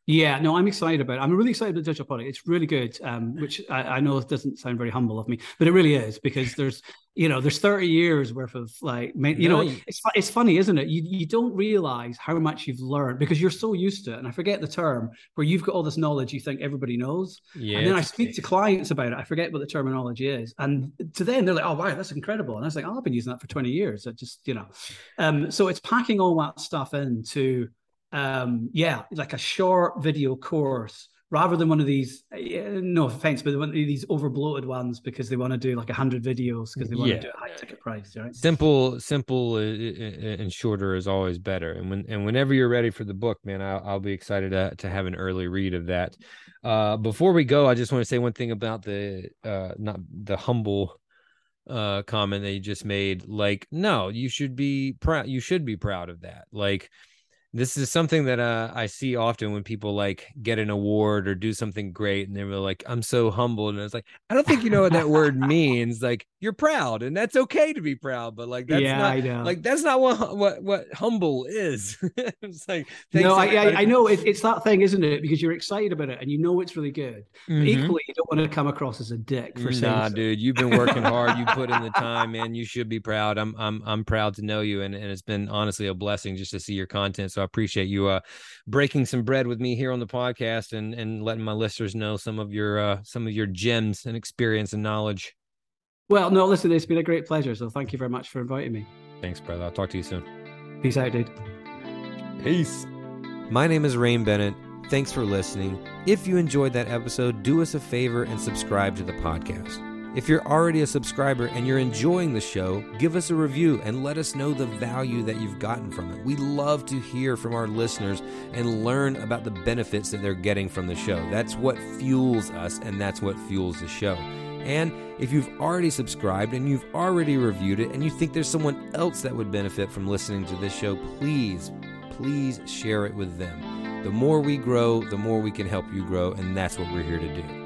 Yeah, no, I'm excited about it. I'm really excited about the digital product. It's really good, um, which I, I, know doesn't sound very humble of me, but it really is because there's, you know, there's 30 years worth of like, you know, it's it's funny, isn't it? You you don't realize how much you've learned because you're so used to it. And I forget the term where you've got all this knowledge you think everybody knows, yeah, and then I speak to clients about it. I forget what the terminology is, and to them they're like, "Oh wow, that's incredible," and I was like, "Oh, I've been using that for 20 years." I just, you know, um, so it's packing all that stuff into um, yeah, like a short video course rather than one of these. No offense, but one of these over bloated ones because they want to do like a hundred videos because they want yeah. to do a high ticket price. Right? Simple, simple, and shorter is always better. And when and whenever you're ready for the book, man, I'll, I'll be excited to to have an early read of that. Uh, before we go, I just want to say one thing about the uh, not the humble uh comment that you just made like no you should be proud you should be proud of that like this is something that uh, I see often when people like get an award or do something great, and they're like, "I'm so humbled," and it's like, I don't think you know what that word means. Like, you're proud, and that's okay to be proud, but like that's yeah, not I know. like that's not what what what humble is. it's like no, I, I, I know it, it's that thing, isn't it? Because you're excited about it and you know it's really good. Mm-hmm. equally, you don't want to come across as a dick for saying. Nah, so. dude, you've been working hard. You put in the time, man. You should be proud. I'm I'm I'm proud to know you, and and it's been honestly a blessing just to see your content. So I appreciate you uh breaking some bread with me here on the podcast and and letting my listeners know some of your uh some of your gems and experience and knowledge. Well, no, listen, it's been a great pleasure. So thank you very much for inviting me. Thanks, brother. I'll talk to you soon. Peace out, dude. Peace. My name is Rain Bennett. Thanks for listening. If you enjoyed that episode, do us a favor and subscribe to the podcast. If you're already a subscriber and you're enjoying the show, give us a review and let us know the value that you've gotten from it. We love to hear from our listeners and learn about the benefits that they're getting from the show. That's what fuels us and that's what fuels the show. And if you've already subscribed and you've already reviewed it and you think there's someone else that would benefit from listening to this show, please, please share it with them. The more we grow, the more we can help you grow, and that's what we're here to do.